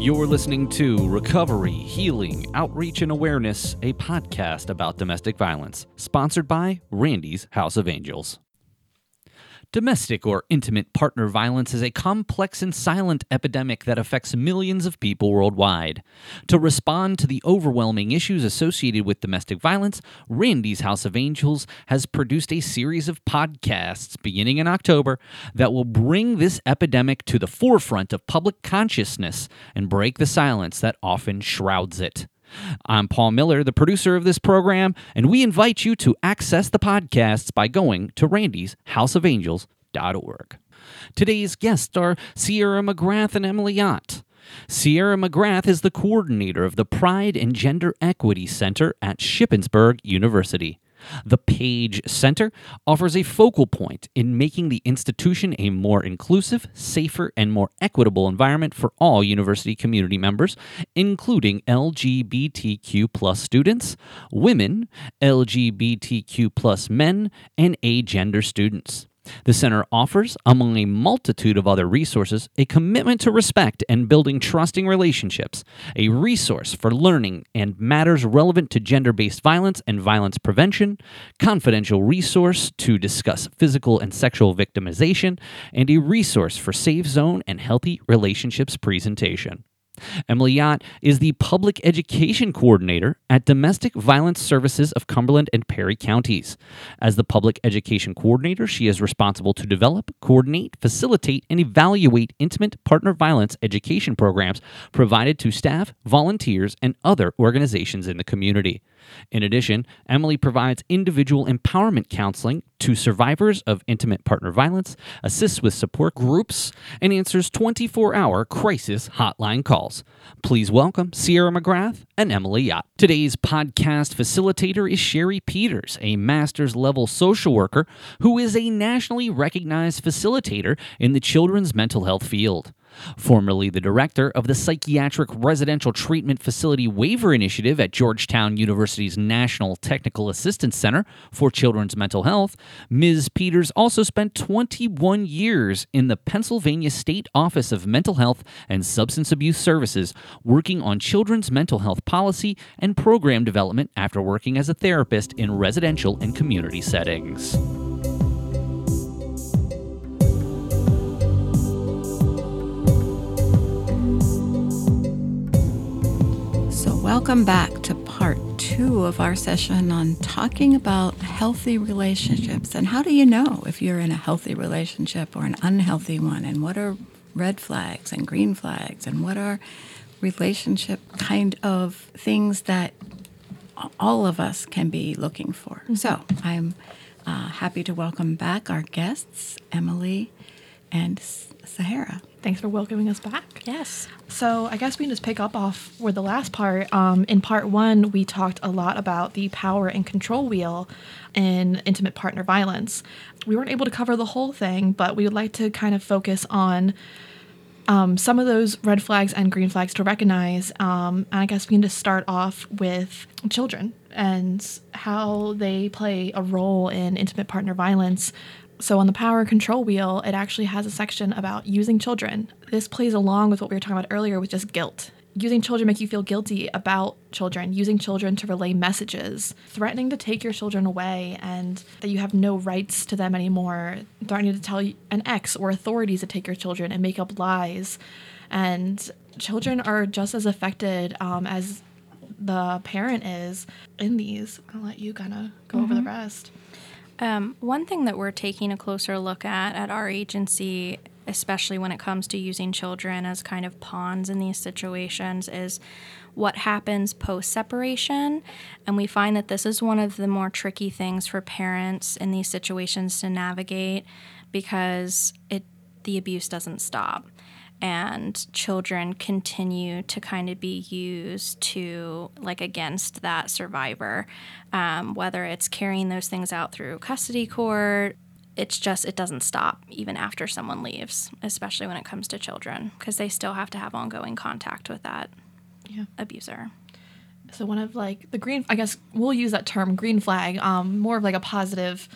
You're listening to Recovery, Healing, Outreach, and Awareness, a podcast about domestic violence, sponsored by Randy's House of Angels. Domestic or intimate partner violence is a complex and silent epidemic that affects millions of people worldwide. To respond to the overwhelming issues associated with domestic violence, Randy's House of Angels has produced a series of podcasts beginning in October that will bring this epidemic to the forefront of public consciousness and break the silence that often shrouds it. I'm Paul Miller, the producer of this program, and we invite you to access the podcasts by going to Randy's House of Angels.org. Today's guests are Sahara McGrath and Emily Ott. Sahara McGrath is the coordinator of the Pride and Gender Equity Center at Shippensburg University. The Page Center offers a focal point in making the institution a more inclusive, safer, and more equitable environment for all university community members, including LGBTQ plus students, women, LGBTQ plus men, and agender students. The center offers, among a multitude of other resources, a commitment to respect and building trusting relationships, a resource for learning and matters relevant to gender based violence and violence prevention, confidential resource to discuss physical and sexual victimization, and a resource for safe zone and healthy relationships presentation. Emily Ott is the Public Education Coordinator at Domestic Violence Services of Cumberland and Perry counties. As the Public Education Coordinator, she is responsible to develop, coordinate, facilitate, and evaluate intimate partner violence education programs provided to staff, volunteers, and other organizations in the community. In addition, Emily provides individual empowerment counseling to survivors of intimate partner violence, assists with support groups, and answers 24 hour crisis hotline calls. Please welcome Sahara McGrath and Emily Ott. Today's podcast facilitator is Sherry Peters, a master's level social worker who is a nationally recognized facilitator in the children's mental health field. Formerly the director of the Psychiatric Residential Treatment Facility Waiver Initiative at Georgetown University's National Technical Assistance Center for Children's Mental Health, Ms. Peters also spent 21 years in the Pennsylvania State Office of Mental Health and Substance Abuse Services, working on children's mental health policy and program development after working as a therapist in residential and community settings. Welcome back to part two of our session on talking about healthy relationships. And how do you know if you're in a healthy relationship or an unhealthy one? And what are red flags and green flags? And what are relationship kind of things that all of us can be looking for? So, I'm uh, happy to welcome back our guests, Emily and Sahara. Thanks for welcoming us back. Yes. So I guess we can just pick up off where the last part. Um, in part one, we talked a lot about the power and control wheel in intimate partner violence. We weren't able to cover the whole thing, but we would like to kind of focus on um, some of those red flags and green flags to recognize. Um, and I guess we can just start off with children and how they play a role in intimate partner violence. So, on the power control wheel, it actually has a section about using children. This plays along with what we were talking about earlier with just guilt. Using children make you feel guilty about children, using children to relay messages, threatening to take your children away and that you have no rights to them anymore, threatening to tell an ex or authorities to take your children and make up lies. And children are just as affected um, as the parent is in these. I'll let you kind of go over the rest. Um, one thing that we're taking a closer look at at our agency, especially when it comes to using children as kind of pawns in these situations, is what happens post separation. And we find that this is one of the more tricky things for parents in these situations to navigate because it the abuse doesn't stop and children continue to kind of be used to like against that survivor um, whether it's carrying those things out through custody court it's just it doesn't stop even after someone leaves especially when it comes to children because they still have to have ongoing contact with that Yeah. abuser So one of like the green, I guess we'll use that term green flag, um, more of like a positive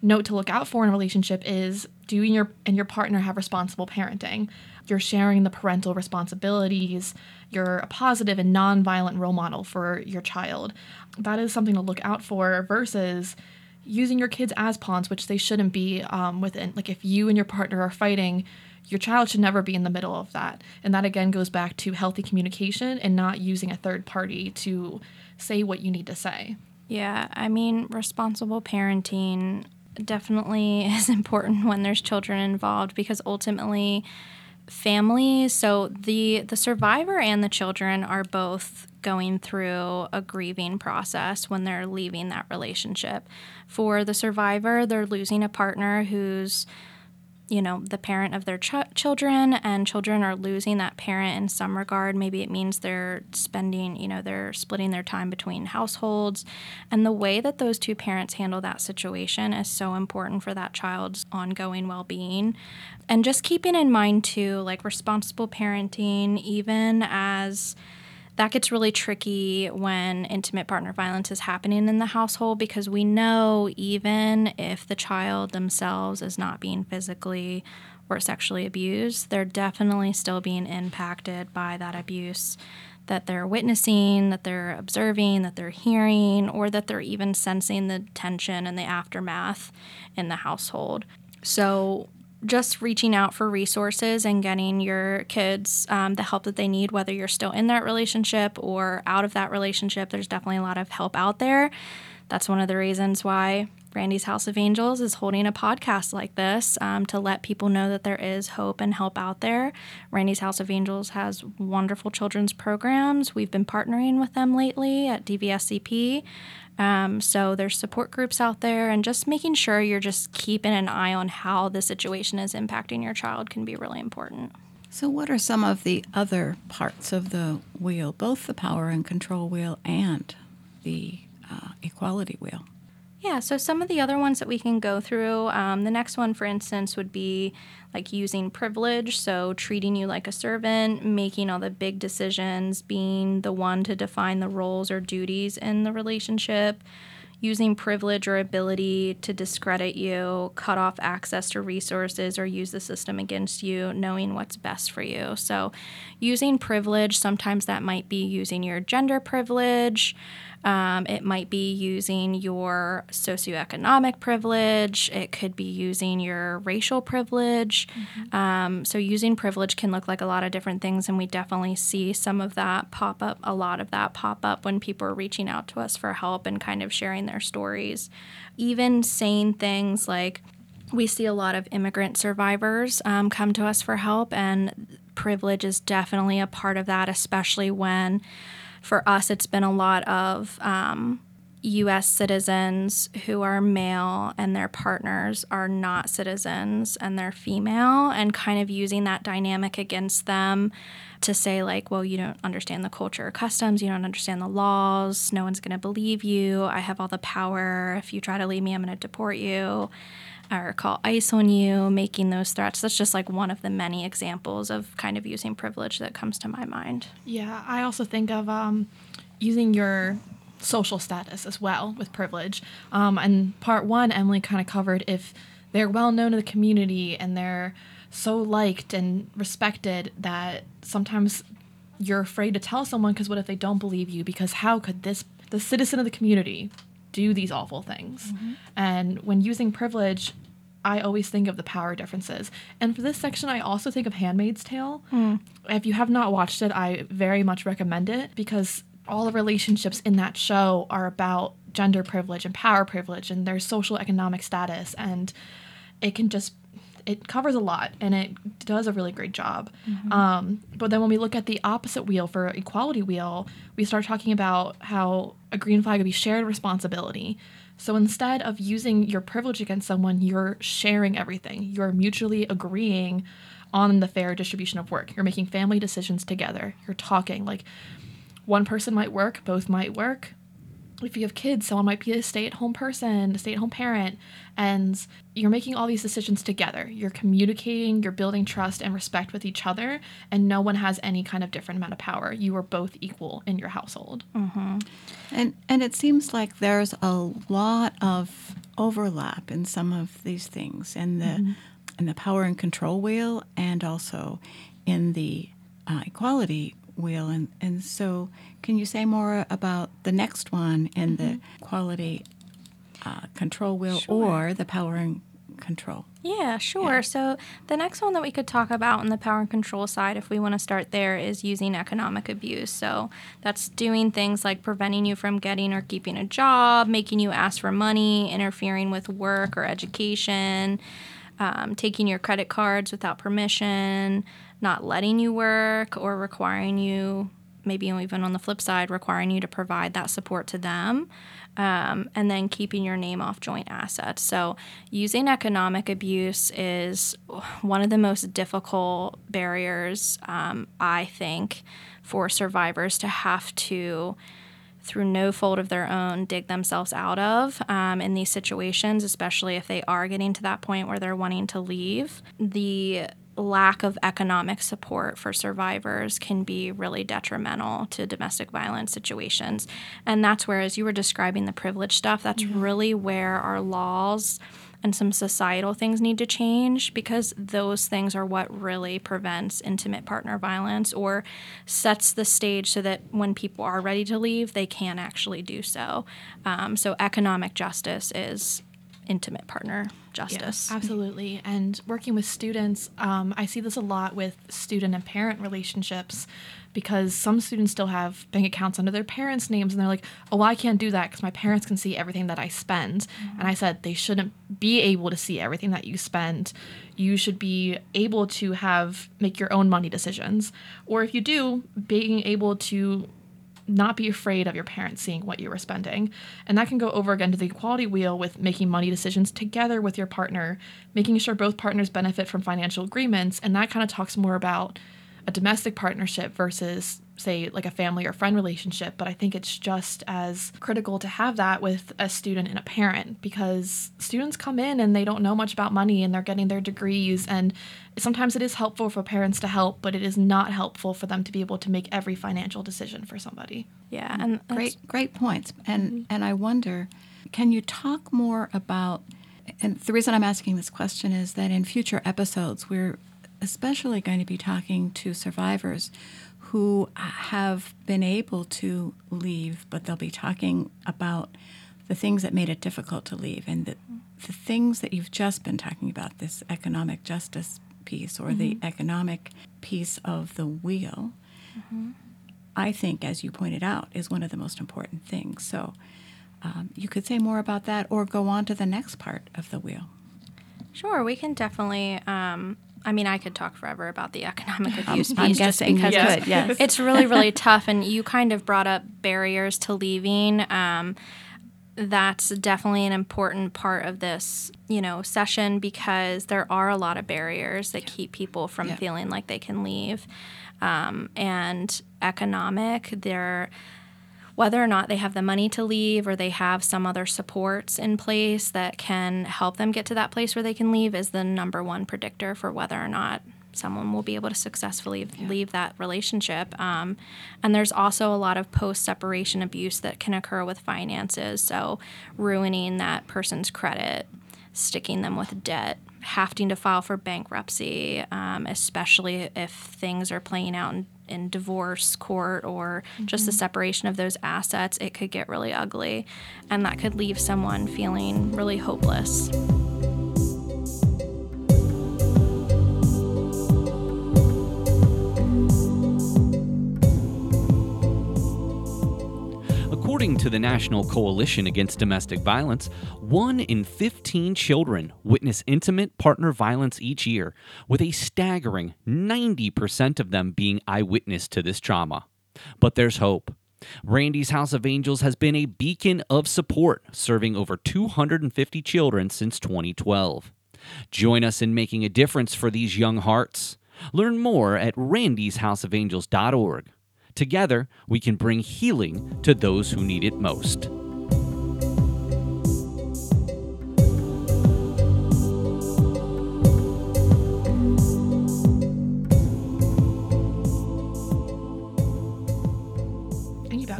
note to look out for in a relationship is do you and your, and your partner have responsible parenting? You're sharing the parental responsibilities. You're a positive and non-violent role model for your child. That is something to look out for versus using your kids as pawns, which they shouldn't be um, within. Like if you and your partner are fighting, your child should never be in the middle of that. And that again goes back to healthy communication and not using a third party to say what you need to say. Yeah, I mean, responsible parenting definitely is important when there's children involved because ultimately families so the the survivor and the children are both going through a grieving process when they're leaving that relationship. For the survivor they're losing a partner who's you know the parent of their ch- children and children are losing that parent in some regard. Maybe it means they're spending you know they're splitting their time between households. And the way that those two parents handle that situation is so important for that child's ongoing well-being. And just keeping in mind too like responsible parenting even as that gets really tricky when intimate partner violence is happening in the household because we know even if the child themselves is not being physically or sexually abused, they're definitely still being impacted by that abuse that they're witnessing, that they're observing, that they're hearing, or that they're even sensing the tension and the aftermath in the household. So, just reaching out for resources and getting your kids um, the help that they need, whether you're still in that relationship or out of that relationship, there's definitely a lot of help out there. That's one of the reasons why Randy's House of Angels is holding a podcast like this um, to let people know that there is hope and help out there. Randy's House of Angels has wonderful children's programs. We've been partnering with them lately at DVSCP. Um, so there's support groups out there, and just making sure you're just keeping an eye on how the situation is impacting your child can be really important. So, what are some of the other parts of the wheel, both the power and control wheel and the uh, equality wheel? Yeah, so some of the other ones that we can go through, um, the next one, for instance, would be like using privilege. So treating you like a servant, making all the big decisions, being the one to define the roles or duties in the relationship, using privilege or ability to discredit you, cut off access to resources, or use the system against you, knowing what's best for you. So, using privilege, sometimes that might be using your gender privilege. Um, it might be using your socioeconomic privilege. It could be using your racial privilege. Mm-hmm. Um, so, using privilege can look like a lot of different things, and we definitely see some of that pop up, a lot of that pop up when people are reaching out to us for help and kind of sharing their stories. Even saying things like, we see a lot of immigrant survivors um, come to us for help, and privilege is definitely a part of that, especially when for us, it's been a lot of um, US citizens who are male and their partners are not citizens and they're female, and kind of using that dynamic against them to say, like, well, you don't understand the culture or customs, you don't understand the laws, no one's going to believe you, I have all the power. If you try to leave me, I'm going to deport you or call ICE on you, making those threats. That's just like one of the many examples of kind of using privilege that comes to my mind. Yeah, I also think of um, using your social status as well with privilege. Um, and part one, Emily kind of covered if they're well known in the community and they're so liked and respected that sometimes you're afraid to tell someone because what if they don't believe you? Because how could this, the citizen of the community, do these awful things. Mm-hmm. And when using privilege, I always think of the power differences. And for this section, I also think of Handmaid's Tale. Mm. If you have not watched it, I very much recommend it because all the relationships in that show are about gender privilege and power privilege and their social economic status. And it can just it covers a lot and it does a really great job. Mm-hmm. Um, but then when we look at the opposite wheel for equality wheel, we start talking about how a green flag would be shared responsibility. So instead of using your privilege against someone, you're sharing everything. You're mutually agreeing on the fair distribution of work. You're making family decisions together. You're talking like one person might work, both might work if you have kids, someone might be a stay at home person, a stay at home parent, and you're making all these decisions together. You're communicating, you're building trust and respect with each other, and no one has any kind of different amount of power. You are both equal in your household. Mm-hmm. And and it seems like there's a lot of overlap in some of these things, in the in the power and control wheel, and also in the uh, equality wheel. And and so, can you say more about the next one in the quality uh, control wheel or the power and control? Yeah, sure. So the next one that we could talk about on the power and control side, if we want to start there, is using economic abuse. So that's doing things like preventing you from getting or keeping a job, making you ask for money, interfering with work or education, um, taking your credit cards without permission, not letting you work, or requiring you, maybe even on the flip side, requiring you to provide that support to them um, and then keeping your name off joint assets. So, using economic abuse is one of the most difficult barriers, um, I think, for survivors to have to through no fault of their own, dig themselves out of um, in these situations, especially if they are getting to that point where they're wanting to leave. The lack of economic support for survivors can be really detrimental to domestic violence situations. And that's where, as you were describing the privilege stuff, that's mm-hmm. really where our laws and some societal things need to change because those things are what really prevents intimate partner violence or sets the stage so that when people are ready to leave, they can actually do so. Um, so, economic justice is intimate partner justice. Yeah, absolutely. And working with students, um, I see this a lot with student and parent relationships because some students still have bank accounts under their parents' names and they're like, oh, I can't do that because my parents can see everything that I spend. Mm-hmm. And I said, they shouldn't be able to see everything that you spend. You should be able to have make your own money decisions. Or if you do, being able to not be afraid of your parents seeing what you were spending. And that can go over again to the equality wheel with making money decisions together with your partner, making sure both partners benefit from financial agreements. And that kind of talks more about a domestic partnership versus say like a family or friend relationship but i think it's just as critical to have that with a student and a parent because students come in and they don't know much about money and they're getting their degrees. And sometimes it is helpful for parents to help but it is not helpful for them to be able to make every financial decision for somebody. Yeah and great great points. And mm-hmm. and i wonder can you talk more about and the reason i'm asking this question is that in future episodes we're especially going to be talking to survivors who have been able to leave, but they'll be talking about the things that made it difficult to leave and the, the things that you've just been talking about this economic justice piece or mm-hmm. the economic piece of the wheel. Mm-hmm. I think, as you pointed out, is one of the most important things. So um, you could say more about that or go on to the next part of the wheel. Sure, we can definitely um, I mean, I could talk forever about the economic abuse I'm, piece I'm just because yes. Could, yes. it's really, really tough. And you kind of brought up barriers to leaving. Um, that's definitely an important part of this, you know, session because there are a lot of barriers that keep people from yeah. feeling like they can leave. Um, and economic, there whether or not they have the money to leave or they have some other supports in place that can help them get to that place where they can leave is the number one predictor for whether or not someone will be able to successfully yeah. leave that relationship. Um, and there's also a lot of post separation abuse that can occur with finances. So, ruining that person's credit, sticking them with debt, having to file for bankruptcy, um, especially if things are playing out in in divorce court or mm-hmm. just the mm-hmm. separation of those assets, it could get really ugly. And that could leave someone feeling really hopeless. To the National Coalition Against Domestic Violence, one in 15 children witness intimate partner violence each year, with a staggering 90% of them being eyewitness to this trauma. But there's hope. Randy's House of Angels has been a beacon of support, serving over 250 children since 2012. Join us in making a difference for these young hearts. Learn more at randysHouseofangels.org. Together, we can bring healing to those who need it most.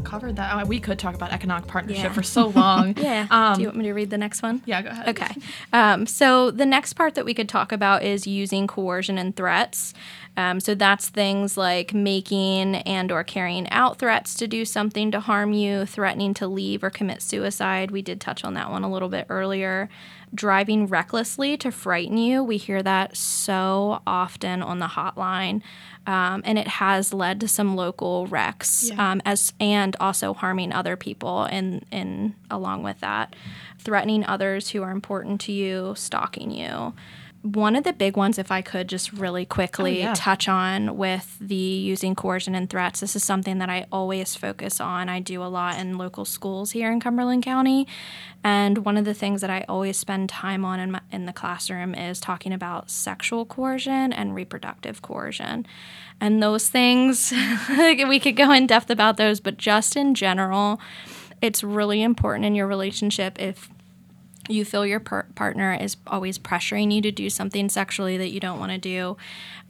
Covered that. I we could talk about economic partnership yeah. for so long. yeah. Um, Do you want me to read the next one? Yeah, go ahead. Okay. Um, so the next part that we could talk about is using coercion and threats. Um, so that's things like making and or carrying out threats to do something to harm you, threatening to leave or commit suicide. We did touch on that one a little bit earlier. Driving recklessly to frighten you. We hear that so often on the hotline. Um, and it has led to some local wrecks yeah. um, as and also harming other people in in along with that threatening others who are important to you stalking you one of the big ones, if I could just really quickly oh, yeah. touch on with the using coercion and threats, this is something that I always focus on. I do a lot in local schools here in Cumberland County. And one of the things that I always spend time on in, my, in the classroom is talking about sexual coercion and reproductive coercion. And those things, we could go in depth about those, but just in general, it's really important in your relationship if you feel your per- partner is always pressuring you to do something sexually that you don't want to do.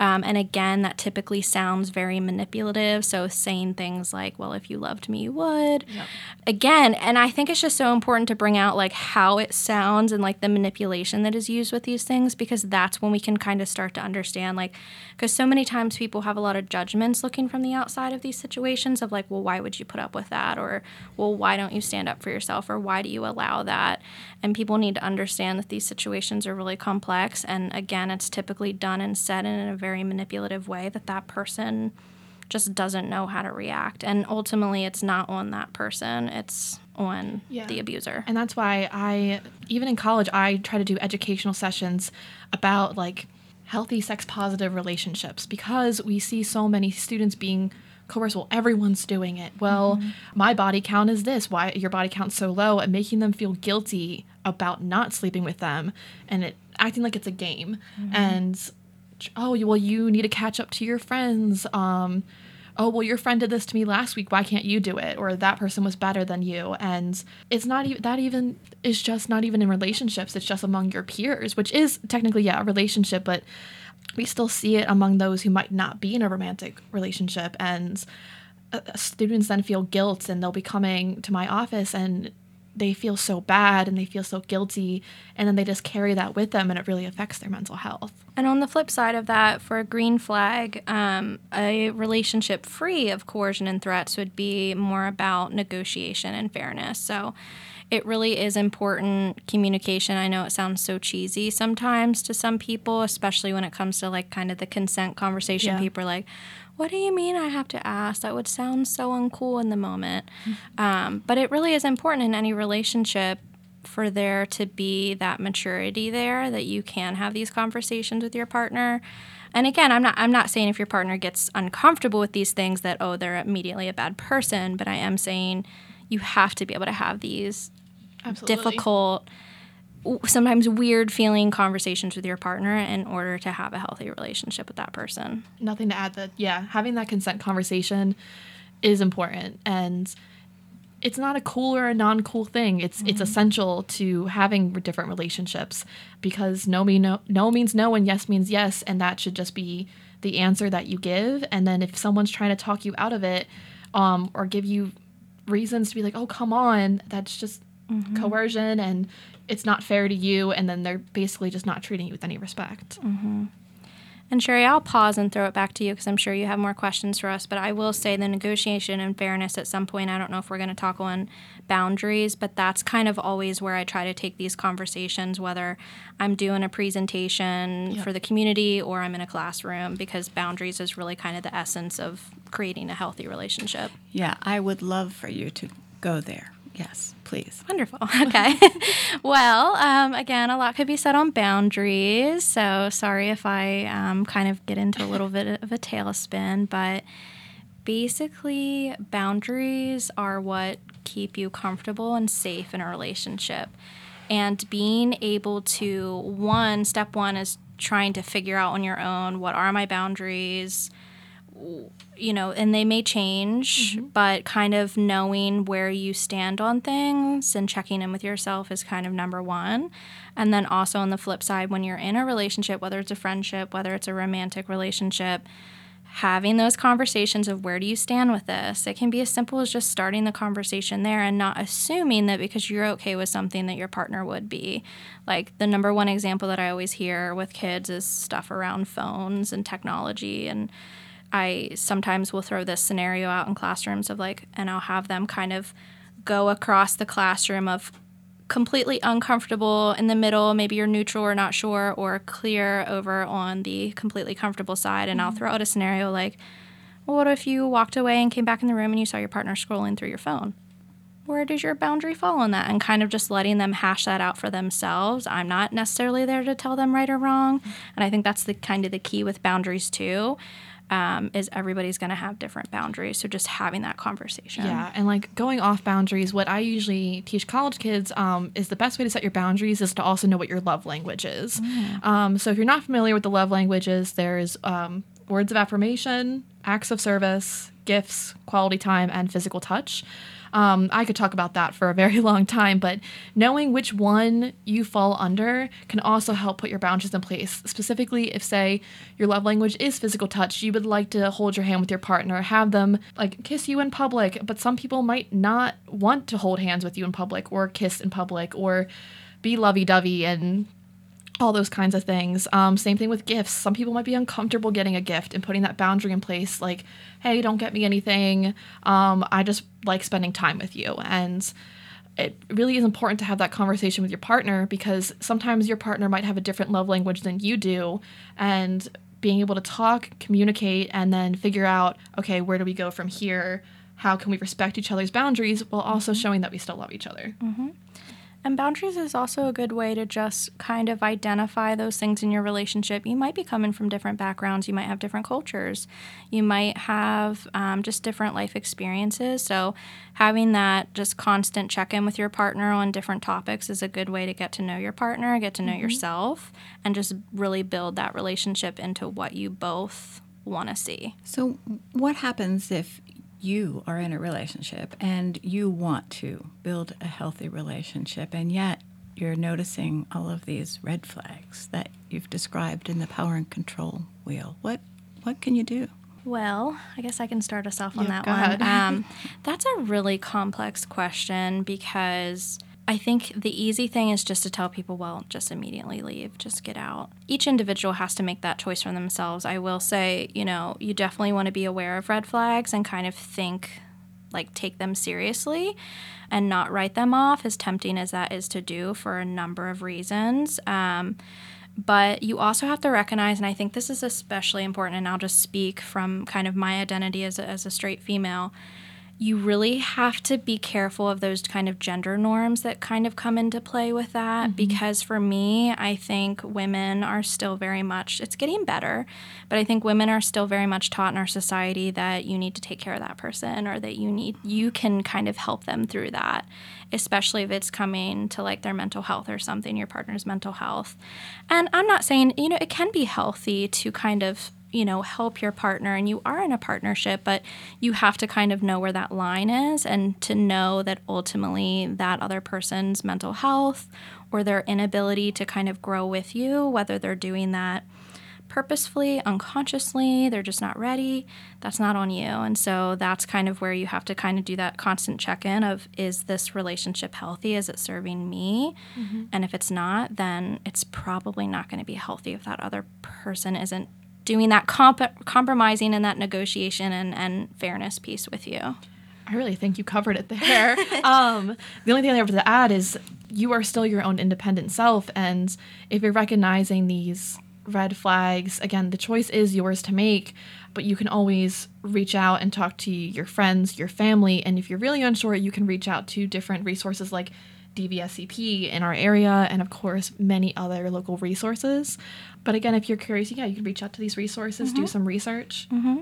Um, and again, that typically sounds very manipulative. So saying things like, well, if you loved me, you would. Yep. Again, and I think it's just so important to bring out like how it sounds and like the manipulation that is used with these things because that's when we can kind of start to understand like, because so many times people have a lot of judgments looking from the outside of these situations of like, well, why would you put up with that? Or, well, why don't you stand up for yourself? Or why do you allow that? And people need to understand that these situations are really complex. And again, it's typically done and said in a very manipulative way that that person just doesn't know how to react. And ultimately, it's not on that person, it's on yeah. the abuser. And that's why I, even in college, I try to do educational sessions about like healthy sex positive relationships because we see so many students being coerced. Well, everyone's doing it. Well, mm-hmm. my body count is this. Why your body count's so low? And making them feel guilty about not sleeping with them and it acting like it's a game. Mm-hmm. And oh, well, you need to catch up to your friends. Um, oh, well, your friend did this to me last week. Why can't you do it? Or that person was better than you. And it's not even that even is just not even in relationships. It's just among your peers, which is technically, yeah, a relationship, but we still see it among those who might not be in a romantic relationship. And uh, students then feel guilt and they'll be coming to my office and they feel so bad and they feel so guilty and then they just carry that with them and it really affects their mental health and on the flip side of that for a green flag um, a relationship free of coercion and threats would be more about negotiation and fairness so it really is important communication. I know it sounds so cheesy sometimes to some people, especially when it comes to like kind of the consent conversation. Yeah. People are like, what do you mean I have to ask? That would sound so uncool in the moment. Mm-hmm. Um, but it really is important in any relationship for there to be that maturity there that you can have these conversations with your partner. And again, I'm not I'm not saying if your partner gets uncomfortable with these things that oh they're immediately a bad person, but I am saying you have to be able to have these Absolutely. difficult sometimes weird feeling conversations with your partner in order to have a healthy relationship with that person. Nothing to add that yeah, having that consent conversation is important and it's not a cool or a non-cool thing. It's mm-hmm. it's essential to having different relationships because no mean no, no means no and yes means yes and that should just be the answer that you give and then if someone's trying to talk you out of it um, or give you reasons to be like, "Oh, come on." That's just mm-hmm. coercion and it's not fair to you and then they're basically just not treating you with any respect mm-hmm. and sherry i'll pause and throw it back to you because i'm sure you have more questions for us but i will say the negotiation and fairness at some point i don't know if we're going to talk on boundaries but that's kind of always where i try to take these conversations whether i'm doing a presentation yep. for the community or i'm in a classroom because boundaries is really kind of the essence of creating a healthy relationship yeah i would love for you to go there Yes, please. Wonderful. Okay. well, um, again, a lot could be said on boundaries. So sorry if I um, kind of get into a little bit of a tailspin, but basically, boundaries are what keep you comfortable and safe in a relationship. And being able to, one, step one is trying to figure out on your own what are my boundaries you know, and they may change, mm-hmm. but kind of knowing where you stand on things and checking in with yourself is kind of number one. And then also on the flip side, when you're in a relationship, whether it's a friendship, whether it's a romantic relationship, having those conversations of where do you stand with this. It can be as simple as just starting the conversation there and not assuming that because you're okay with something that your partner would be. Like the number one example that I always hear with kids is stuff around phones and technology and I sometimes will throw this scenario out in classrooms of like and I'll have them kind of go across the classroom of completely uncomfortable in the middle, maybe you're neutral or not sure, or clear over on the completely comfortable side. And mm-hmm. I'll throw out a scenario like, well, what if you walked away and came back in the room and you saw your partner scrolling through your phone? Where does your boundary fall on that? And kind of just letting them hash that out for themselves. I'm not necessarily there to tell them right or wrong. Mm-hmm. And I think that's the kind of the key with boundaries too um, is everybody's going to have different boundaries. So just having that conversation. Yeah, and like going off boundaries, what I usually teach college kids um, is the best way to set your boundaries is to also know what your love language is. Mm. Um, so if you're not familiar with the love languages, there's um, words of affirmation, acts of service, gifts, quality time, and physical touch. Um, I could talk about that for a very long time, but knowing which one you fall under can also help put your boundaries in place. Specifically, if, say, your love language is physical touch, you would like to hold your hand with your partner, have them like kiss you in public, but some people might not want to hold hands with you in public or kiss in public or be lovey dovey and all those kinds of things. Um, same thing with gifts. Some people might be uncomfortable getting a gift and putting that boundary in place, like, hey, don't get me anything. Um, I just like spending time with you. And it really is important to have that conversation with your partner because sometimes your partner might have a different love language than you do. And being able to talk, communicate, and then figure out, okay, where do we go from here? How can we respect each other's boundaries while also mm-hmm. showing that we still love each other? Mm-hmm. And boundaries is also a good way to just kind of identify those things in your relationship. You might be coming from different backgrounds, you might have different cultures, you might have um, just different life experiences. So, having that just constant check in with your partner on different topics is a good way to get to know your partner, get to know mm-hmm. yourself, and just really build that relationship into what you both want to see. So, what happens if you are in a relationship and you want to build a healthy relationship, and yet you're noticing all of these red flags that you've described in the power and control wheel. What what can you do? Well, I guess I can start us off on yeah, that one. Um, that's a really complex question because I think the easy thing is just to tell people, well, just immediately leave, just get out. Each individual has to make that choice for themselves. I will say, you know, you definitely want to be aware of red flags and kind of think, like, take them seriously and not write them off, as tempting as that is to do for a number of reasons. Um, but you also have to recognize, and I think this is especially important, and I'll just speak from kind of my identity as a, as a straight female you really have to be careful of those kind of gender norms that kind of come into play with that mm-hmm. because for me i think women are still very much it's getting better but i think women are still very much taught in our society that you need to take care of that person or that you need you can kind of help them through that especially if it's coming to like their mental health or something your partner's mental health and i'm not saying you know it can be healthy to kind of you know help your partner and you are in a partnership but you have to kind of know where that line is and to know that ultimately that other person's mental health or their inability to kind of grow with you whether they're doing that purposefully unconsciously they're just not ready that's not on you. And so that's kind of where you have to kind of do that constant check-in of is this relationship healthy? Is it serving me? Mm-hmm. and if it's not then it's probably not going to be healthy if that other person isn't doing that comp- compromising and that negotiation and, and fairness piece with you. I really think you covered it there. um, the only thing I have to add is you are still your own independent self. And if you're recognizing these red flags, again, the choice is yours to make, but you can always reach out and talk to your friends, your family. And if you're really unsure, you can reach out to different resources like DVSCP in our area, and of course, many other local resources. But again, if you're curious, yeah, you can reach out to these resources, mm-hmm. do some research. Mm-hmm.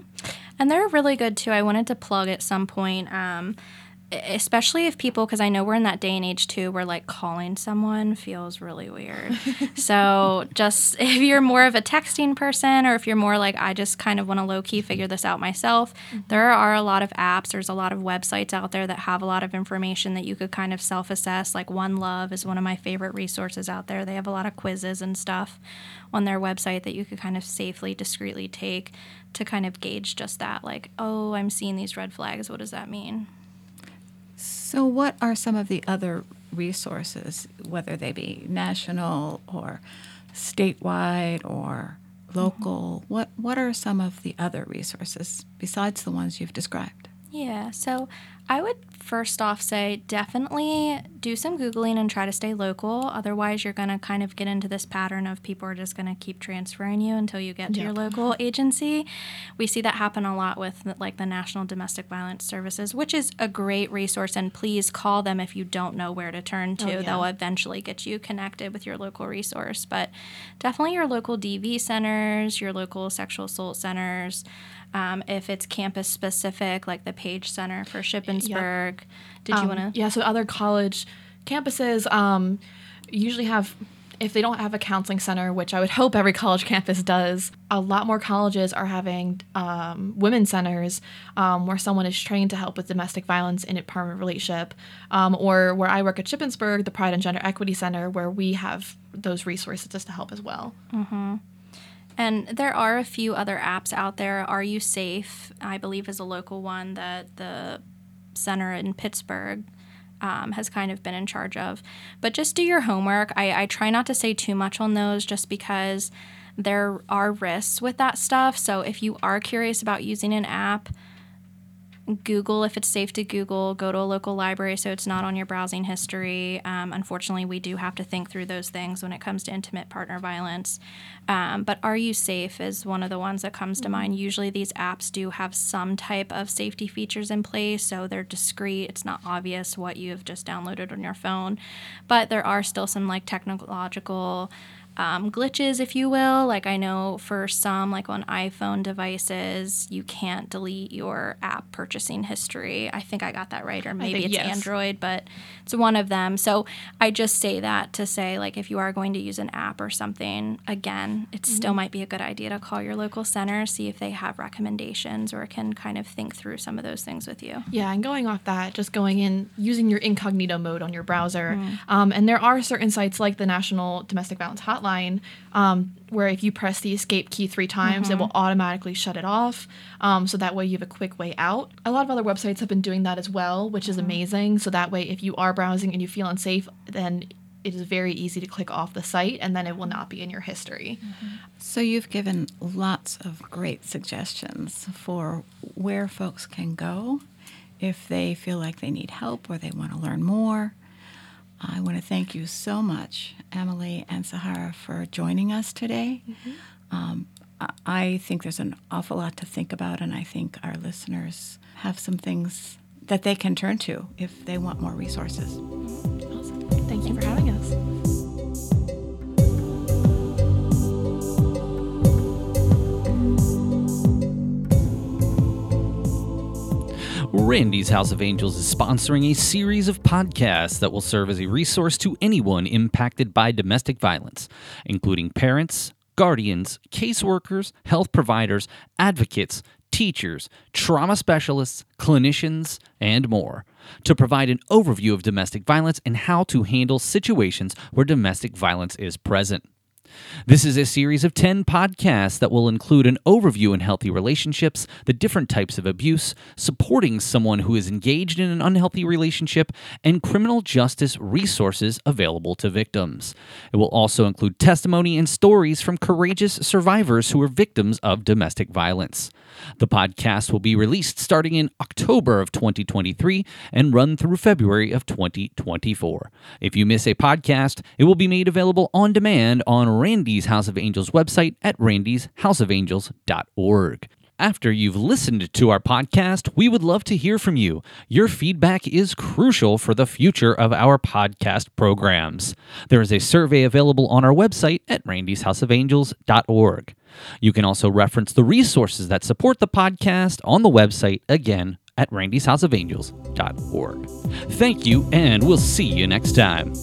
And they're really good too. I wanted to plug at some point. Um, especially if people because i know we're in that day and age too where like calling someone feels really weird. So just if you're more of a texting person or if you're more like i just kind of want to low-key figure this out myself mm-hmm. there are a lot of apps there's a lot of websites out there that have a lot of information that you could kind of self-assess like one love is one of my favorite resources out there. They have a lot of quizzes and stuff on their website that you could kind of safely discreetly take to kind of gauge just that like oh i'm seeing these red flags. What does that mean so, what are some of the other resources, whether they be national or statewide or local? Mm-hmm. What What are some of the other resources besides the ones you've described? Yeah, so I would first off say definitely do some Googling and try to stay local. Otherwise, you're going to kind of get into this pattern of people are just going to keep transferring you until you get to yep. your local agency. We see that happen a lot with like the National Domestic Violence Services, which is a great resource. And please call them if you don't know where to turn to. Oh, yeah. They'll eventually get you connected with your local resource. But definitely your local DV centers, your local sexual assault centers. Um, if it's campus specific, like the Page Center for Shippensburg. Yep. Did um, you want to? Yeah, so other college campuses um, usually have if they don't have a counseling center, which I would hope every college campus does, a lot more colleges are having um, women's centers um, where someone is trained to help with domestic violence in a permanent relationship. Um, or where I work at Shippensburg, the Pride and Gender Equity Center, where we have those resources just to help as well. Mm-hmm. And there are a few other apps out there. Are You Safe, I believe, is a local one that the center in Pittsburgh um, has kind of been in charge of. But just do your homework. I, I try not to say too much on those just because there are risks with that stuff. So if you are curious about using an app, Google if it's safe to Google, go to a local library so it's not on your browsing history. Um, unfortunately, we do have to think through those things when it comes to intimate partner violence. Um, but Are You Safe is one of the ones that comes to mm-hmm. mind. Usually, these apps do have some type of safety features in place, so they're discreet. It's not obvious what you have just downloaded on your phone, but there are still some like technological um, glitches, if you will. Like I know for some, like on iPhone devices, you can't delete your app purchasing history. I think I got that right, or maybe it's yes. Android, but it's one of them. So I just say that to say, like, if you are going to use an app or something, again, it mm-hmm. still might be a good idea to call your local center, see if they have recommendations or can kind of think through some of those things with you. Yeah, and going off that, just going in, using your incognito mode on your browser. Mm. Um, and there are certain sites like the National Domestic Violence Hotline hotline um, where if you press the escape key three times, mm-hmm. it will automatically shut it off. Um, so that way you have a quick way out. A lot of other websites have been doing that as well, which is mm-hmm. amazing. So that way, if you are browsing and you feel unsafe, then it is very easy to click off the site and then it will not be in your history. Mm-hmm. So, you've given lots of great suggestions for where folks can go if they feel like they need help or they want to learn more. I want to thank you so much, Emily and Sahara, for joining us today. Mm-hmm. Um, I think there's an awful lot to think about, and I think our listeners have some things that they can turn to if they want more resources. Awesome. Thank you for having us. Randy's House of Angels is sponsoring a series of podcasts that will serve as a resource to anyone impacted by domestic violence, including parents, guardians, caseworkers, health providers, advocates, teachers, trauma specialists, clinicians, and more, to provide an overview of domestic violence and how to handle situations where domestic violence is present. This is a series of 10 podcasts that will include an overview in healthy relationships, the different types of abuse, supporting someone who is engaged in an unhealthy relationship, and criminal justice resources available to victims. It will also include testimony and stories from courageous survivors who were victims of domestic violence. The podcast will be released starting in October of 2023 and run through February of 2024. If you miss a podcast, it will be made available on demand on Randy's House of Angels website at randysHouseofangels.org. After you've listened to our podcast, we would love to hear from you. Your feedback is crucial for the future of our podcast programs. There is a survey available on our website at randyshouseofangels.org. You can also reference the resources that support the podcast on the website again at randyshouseofangels.org. Thank you, and we'll see you next time.